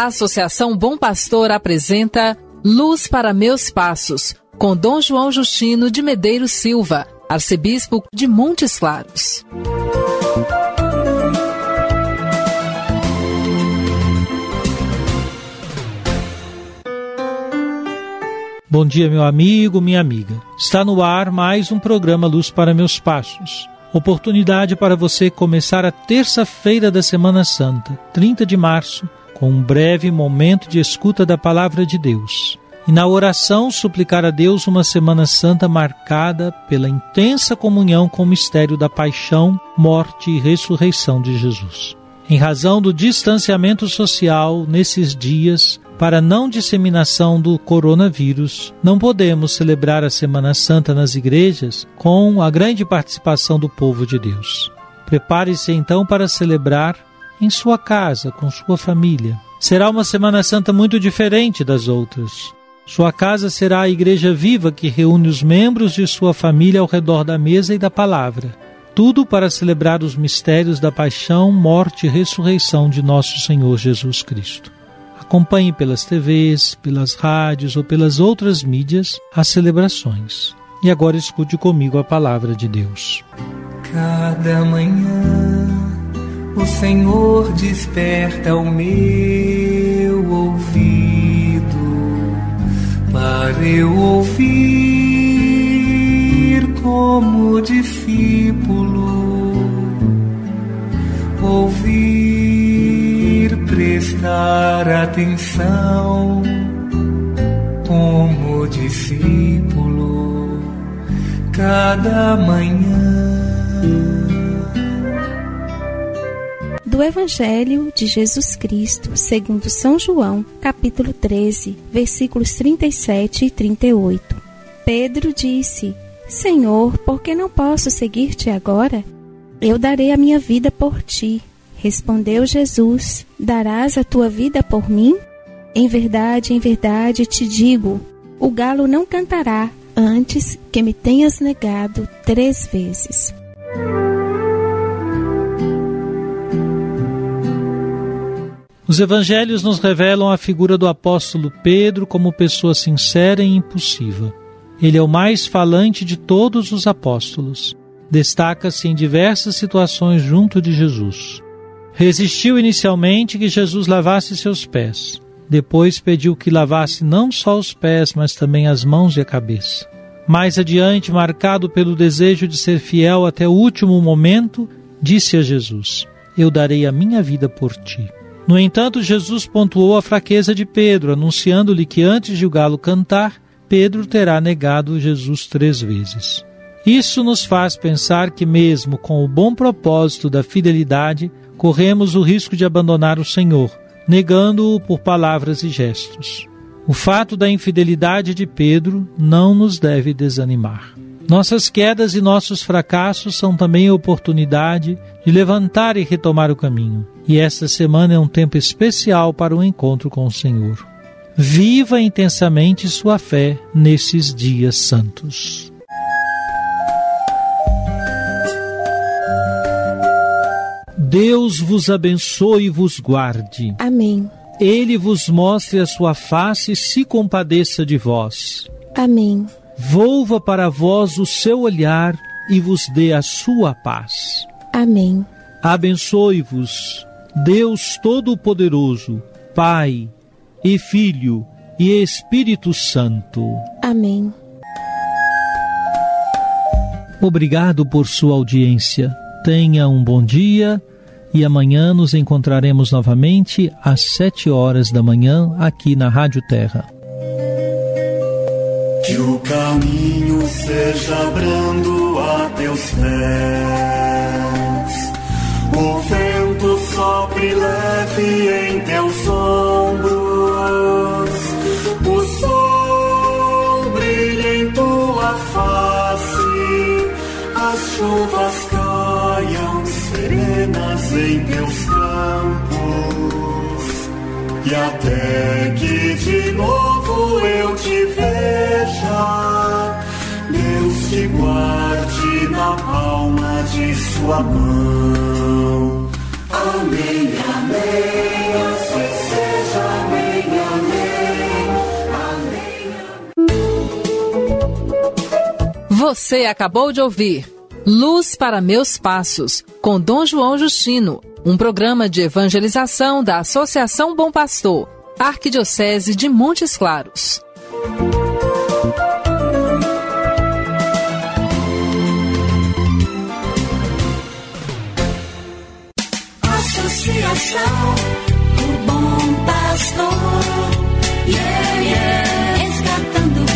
A Associação Bom Pastor apresenta Luz para Meus Passos, com Dom João Justino de Medeiros Silva, arcebispo de Montes Claros. Bom dia, meu amigo, minha amiga. Está no ar mais um programa Luz para Meus Passos. Oportunidade para você começar a terça-feira da Semana Santa, 30 de março, com um breve momento de escuta da Palavra de Deus. E na oração, suplicar a Deus uma Semana Santa marcada pela intensa comunhão com o mistério da paixão, morte e ressurreição de Jesus. Em razão do distanciamento social nesses dias, para não disseminação do coronavírus, não podemos celebrar a Semana Santa nas igrejas com a grande participação do povo de Deus. Prepare-se então para celebrar em sua casa, com sua família. Será uma Semana Santa muito diferente das outras. Sua casa será a igreja viva que reúne os membros de sua família ao redor da mesa e da palavra. Tudo para celebrar os mistérios da paixão, morte e ressurreição de nosso Senhor Jesus Cristo. Acompanhe pelas TVs, pelas rádios ou pelas outras mídias as celebrações. E agora escute comigo a palavra de Deus. Cada manhã Senhor desperta o meu ouvido para eu ouvir como discípulo ouvir prestar atenção como discípulo cada manhã. Do Evangelho de Jesus Cristo, segundo São João, capítulo 13, versículos 37 e 38. Pedro disse: Senhor, por que não posso seguir-te agora? Eu darei a minha vida por ti. Respondeu Jesus: Darás a tua vida por mim? Em verdade, em verdade te digo: o galo não cantará antes que me tenhas negado três vezes. Os evangelhos nos revelam a figura do apóstolo Pedro como pessoa sincera e impulsiva. Ele é o mais falante de todos os apóstolos. Destaca-se em diversas situações junto de Jesus. Resistiu inicialmente que Jesus lavasse seus pés. Depois pediu que lavasse não só os pés, mas também as mãos e a cabeça. Mais adiante, marcado pelo desejo de ser fiel até o último momento, disse a Jesus: Eu darei a minha vida por ti. No entanto, Jesus pontuou a fraqueza de Pedro, anunciando-lhe que antes de o galo cantar, Pedro terá negado Jesus três vezes. Isso nos faz pensar que, mesmo com o bom propósito da fidelidade, corremos o risco de abandonar o Senhor, negando-o por palavras e gestos. O fato da infidelidade de Pedro não nos deve desanimar. Nossas quedas e nossos fracassos são também a oportunidade de levantar e retomar o caminho. E esta semana é um tempo especial para o encontro com o Senhor. Viva intensamente sua fé nesses dias santos. Deus vos abençoe e vos guarde. Amém. Ele vos mostre a sua face e se compadeça de vós. Amém. Volva para vós o seu olhar e vos dê a sua paz. Amém. Abençoe-vos, Deus Todo-Poderoso, Pai e Filho e Espírito Santo. Amém. Obrigado por sua audiência. Tenha um bom dia e amanhã nos encontraremos novamente às sete horas da manhã aqui na Rádio Terra. Que o caminho seja brando a teus pés. O vento sopre leve em teus ombros. O sol brilha em tua face. As chuvas caiam serenas em teus campos. E até que de novo eu te veja. Deus te guarde na palma de sua mão. Amém, amém, assim seja, amém, amém, amém. Você acabou de ouvir Luz para Meus Passos, com Dom João Justino, um programa de evangelização da Associação Bom Pastor, Arquidiocese de Montes Claros. Associação do Bom Pastor, yeah, yeah, resgatando